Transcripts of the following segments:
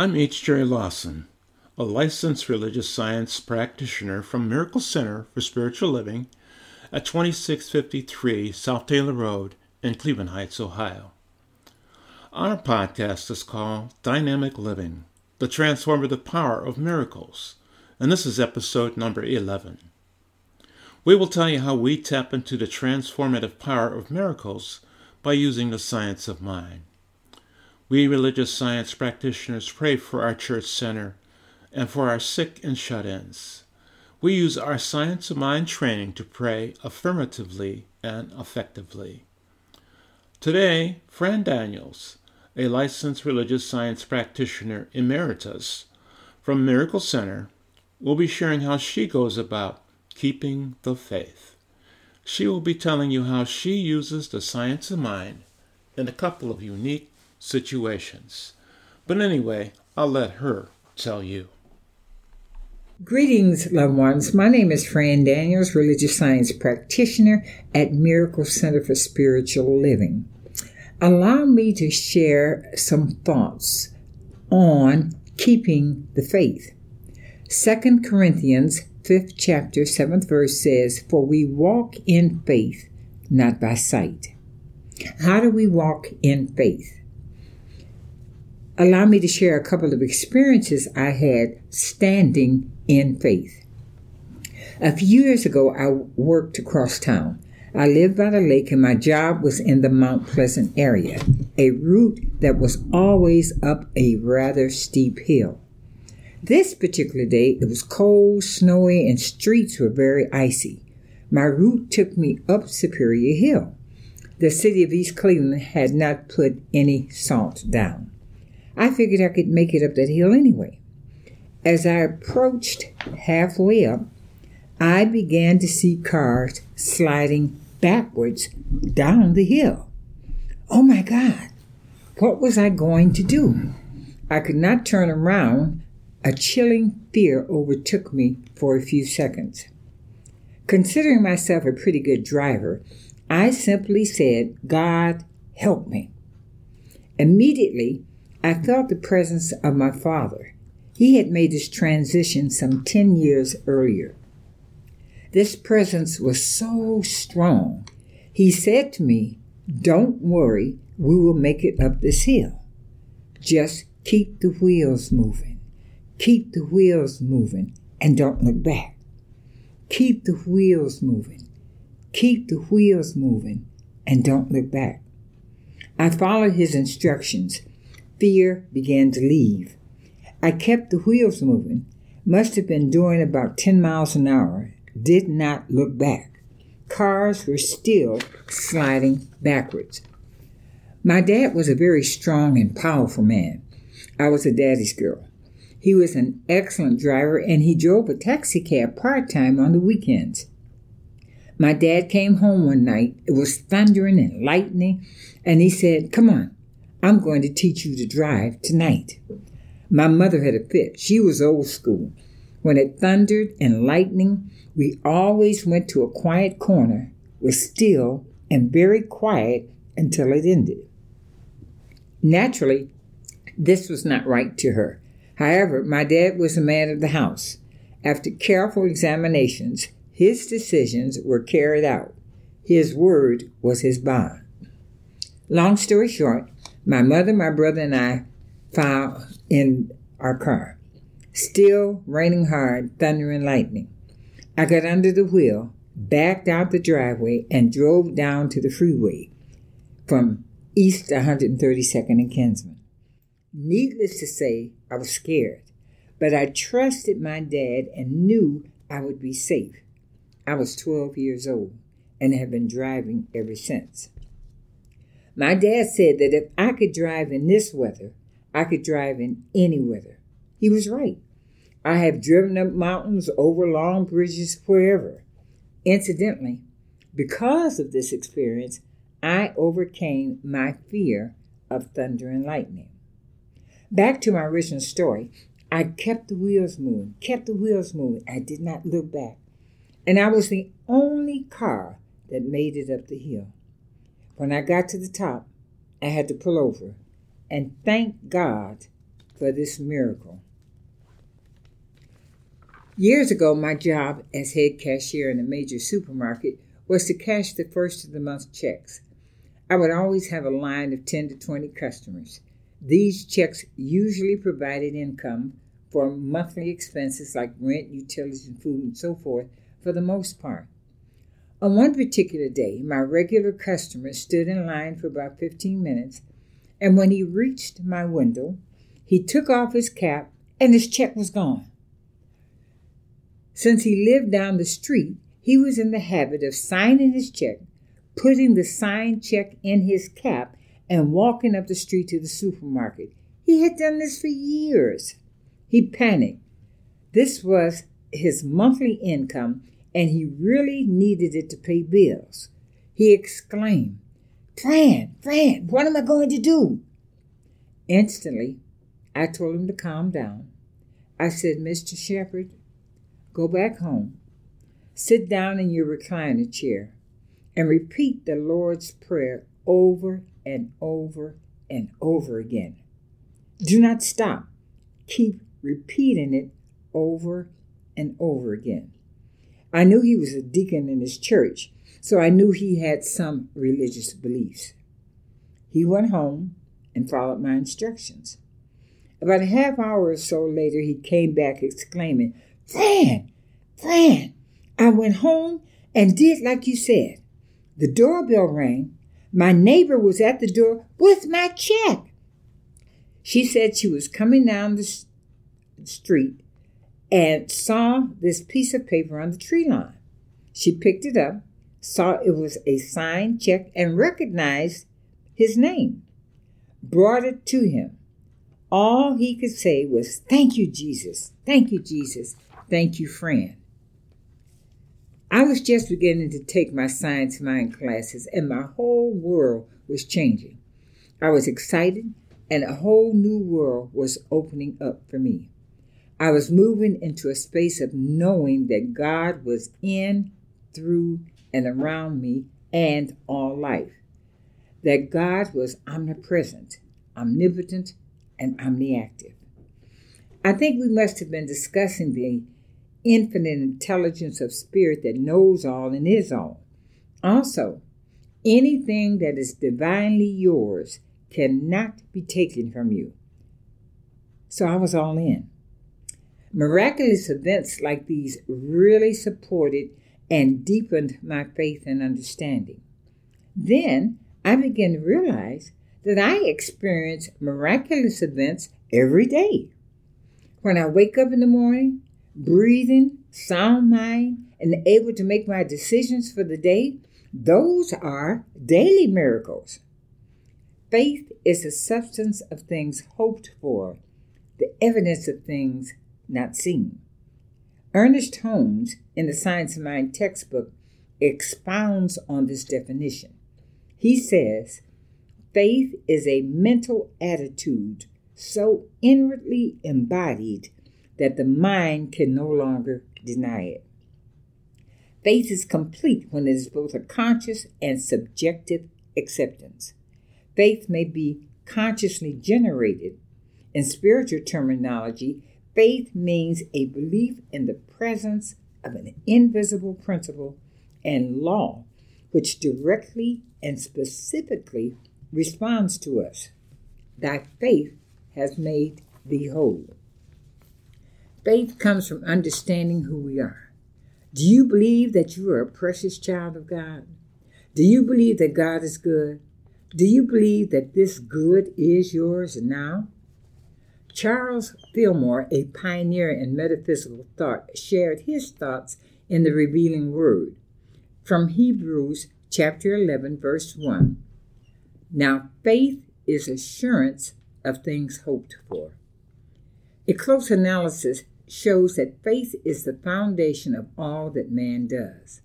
I'm H. Jerry Lawson, a licensed religious science practitioner from Miracle Center for Spiritual Living at 2653 South Taylor Road in Cleveland Heights, Ohio. Our podcast is called Dynamic Living The Transformative Power of Miracles, and this is episode number 11. We will tell you how we tap into the transformative power of miracles by using the science of mind. We religious science practitioners pray for our church center and for our sick and shut ins. We use our science of mind training to pray affirmatively and effectively. Today, Fran Daniels, a licensed religious science practitioner emeritus from Miracle Center, will be sharing how she goes about keeping the faith. She will be telling you how she uses the science of mind in a couple of unique situations. But anyway, I'll let her tell you. Greetings, loved ones. My name is Fran Daniels, religious science practitioner at Miracle Center for Spiritual Living. Allow me to share some thoughts on keeping the faith. Second Corinthians 5th chapter 7th verse says, For we walk in faith, not by sight. How do we walk in faith? Allow me to share a couple of experiences I had standing in faith. A few years ago, I worked across town. I lived by the lake and my job was in the Mount Pleasant area, a route that was always up a rather steep hill. This particular day, it was cold, snowy, and streets were very icy. My route took me up Superior Hill. The city of East Cleveland had not put any salt down. I figured I could make it up that hill anyway. As I approached halfway up, I began to see cars sliding backwards down the hill. Oh my God, what was I going to do? I could not turn around. A chilling fear overtook me for a few seconds. Considering myself a pretty good driver, I simply said, God, help me. Immediately, I felt the presence of my father. He had made this transition some 10 years earlier. This presence was so strong. He said to me, Don't worry, we will make it up this hill. Just keep the wheels moving. Keep the wheels moving and don't look back. Keep the wheels moving. Keep the wheels moving and don't look back. I followed his instructions fear began to leave. I kept the wheels moving, must have been doing about 10 miles an hour, did not look back. Cars were still sliding backwards. My dad was a very strong and powerful man. I was a daddy's girl. He was an excellent driver and he drove a taxi cab part time on the weekends. My dad came home one night. It was thundering and lightning, and he said, Come on, I'm going to teach you to drive tonight. My mother had a fit. She was old school. When it thundered and lightning, we always went to a quiet corner, was still and very quiet until it ended. Naturally, this was not right to her. However, my dad was the man of the house. After careful examinations, his decisions were carried out. His word was his bond. Long story short, my mother, my brother, and I filed in our car. Still raining hard, thunder and lightning. I got under the wheel, backed out the driveway, and drove down to the freeway from East 132nd and Kinsman. Needless to say, I was scared, but I trusted my dad and knew I would be safe. I was 12 years old and have been driving ever since. My dad said that if I could drive in this weather, I could drive in any weather. He was right. I have driven up mountains, over long bridges, wherever. Incidentally, because of this experience, I overcame my fear of thunder and lightning. Back to my original story, I kept the wheels moving, kept the wheels moving. I did not look back. And I was the only car that made it up the hill. When I got to the top, I had to pull over and thank God for this miracle. Years ago, my job as head cashier in a major supermarket was to cash the first of the month checks. I would always have a line of 10 to 20 customers. These checks usually provided income for monthly expenses like rent, utilities, and food, and so forth, for the most part. On one particular day, my regular customer stood in line for about 15 minutes, and when he reached my window, he took off his cap and his check was gone. Since he lived down the street, he was in the habit of signing his check, putting the signed check in his cap, and walking up the street to the supermarket. He had done this for years. He panicked. This was his monthly income, and he really needed it to pay bills. He exclaimed, Fran, Fran, what am I going to do? Instantly, I told him to calm down. I said, Mr. Shepard, Go back home, sit down in your recliner chair, and repeat the Lord's Prayer over and over and over again. Do not stop. Keep repeating it over and over again. I knew he was a deacon in his church, so I knew he had some religious beliefs. He went home and followed my instructions. About a half hour or so later, he came back exclaiming, Fran, Fran, I went home and did like you said. The doorbell rang. My neighbor was at the door with my check. She said she was coming down the street and saw this piece of paper on the tree line. She picked it up, saw it was a signed check, and recognized his name. Brought it to him. All he could say was, Thank you, Jesus. Thank you, Jesus. Thank you, Fran. I was just beginning to take my science mind classes, and my whole world was changing. I was excited, and a whole new world was opening up for me. I was moving into a space of knowing that God was in, through, and around me and all life. That God was omnipresent, omnipotent, and omniactive. I think we must have been discussing the infinite intelligence of spirit that knows all and is all. Also, anything that is divinely yours cannot be taken from you. So I was all in. Miraculous events like these really supported and deepened my faith and understanding. Then I began to realize that I experience miraculous events every day. When I wake up in the morning, breathing, sound mind, and able to make my decisions for the day, those are daily miracles. Faith is the substance of things hoped for, the evidence of things not seen. Ernest Holmes, in the Science of Mind textbook, expounds on this definition. He says, Faith is a mental attitude so inwardly embodied that the mind can no longer deny it. Faith is complete when it is both a conscious and subjective acceptance. Faith may be consciously generated. In spiritual terminology, faith means a belief in the presence of an invisible principle and law which directly and specifically responds to us. Thy faith has made thee whole. Faith comes from understanding who we are. Do you believe that you are a precious child of God? Do you believe that God is good? Do you believe that this good is yours now? Charles Fillmore, a pioneer in metaphysical thought, shared his thoughts in the revealing word from Hebrews chapter 11 verse 1. Now faith is assurance of things hoped for. A close analysis shows that faith is the foundation of all that man does.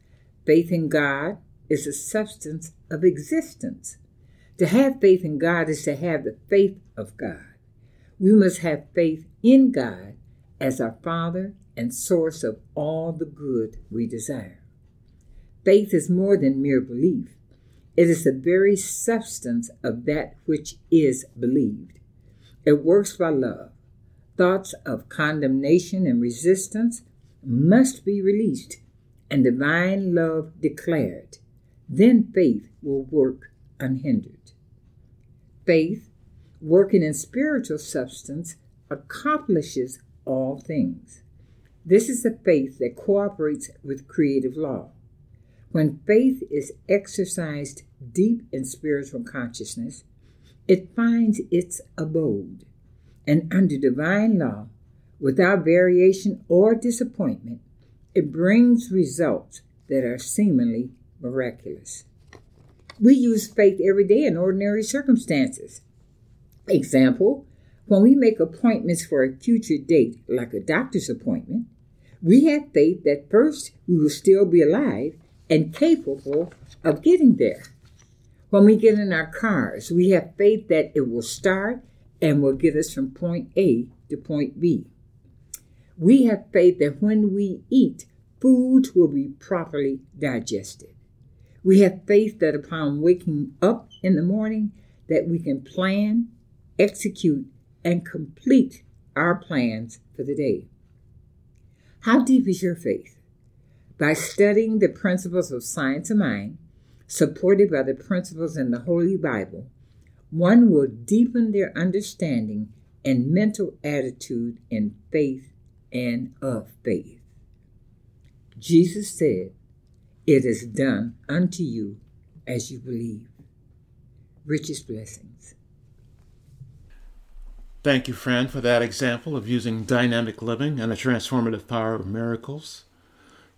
Faith in God is the substance of existence. To have faith in God is to have the faith of God. We must have faith in God as our Father and source of all the good we desire. Faith is more than mere belief. It is the very substance of that which is believed. It works by love. Thoughts of condemnation and resistance must be released and divine love declared. Then faith will work unhindered. Faith, working in spiritual substance, accomplishes all things. This is the faith that cooperates with creative law. When faith is exercised deep in spiritual consciousness, it finds its abode. And under divine law, without variation or disappointment, it brings results that are seemingly miraculous. We use faith every day in ordinary circumstances. Example, when we make appointments for a future date, like a doctor's appointment, we have faith that first we will still be alive and capable of getting there. When we get in our cars, we have faith that it will start and will get us from point A to point B. We have faith that when we eat, food will be properly digested. We have faith that upon waking up in the morning that we can plan, execute, and complete our plans for the day. How deep is your faith? By studying the principles of science of mind, supported by the principles in the Holy Bible, one will deepen their understanding and mental attitude in faith and of faith. Jesus said, It is done unto you as you believe. Richest blessings. Thank you, Fran, for that example of using dynamic living and the transformative power of miracles.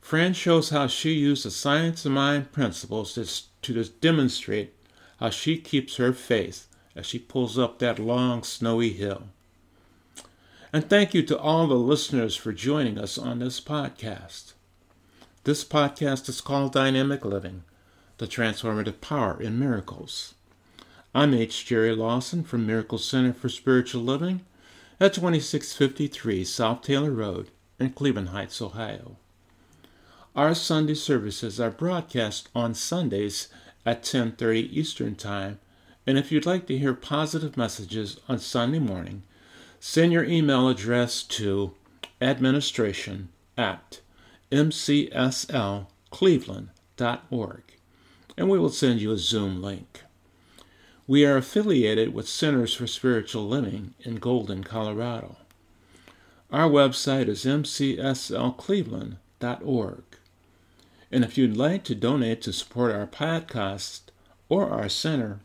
Fran shows how she used the science of mind principles to, to demonstrate how she keeps her faith as she pulls up that long, snowy hill. And thank you to all the listeners for joining us on this podcast. This podcast is called Dynamic Living The Transformative Power in Miracles. I'm H. Jerry Lawson from Miracle Center for Spiritual Living at 2653 South Taylor Road in Cleveland Heights, Ohio. Our Sunday services are broadcast on Sundays at 10:30 Eastern Time, and if you'd like to hear positive messages on Sunday morning, send your email address to administration at mcslcleveland.org, and we will send you a Zoom link. We are affiliated with Centers for Spiritual Living in Golden, Colorado. Our website is mcslcleveland.org. And if you'd like to donate to support our podcast or our center,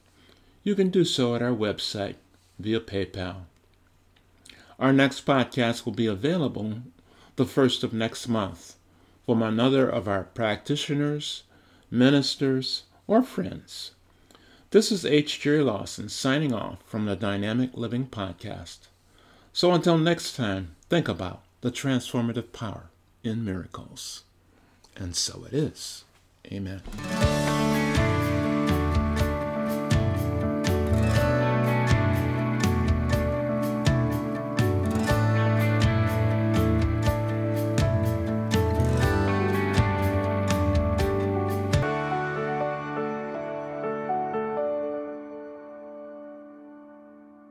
you can do so at our website via PayPal. Our next podcast will be available the first of next month from another of our practitioners, ministers, or friends. This is H. Jerry Lawson signing off from the Dynamic Living Podcast. So until next time, think about the transformative power in miracles. And so it is. Amen.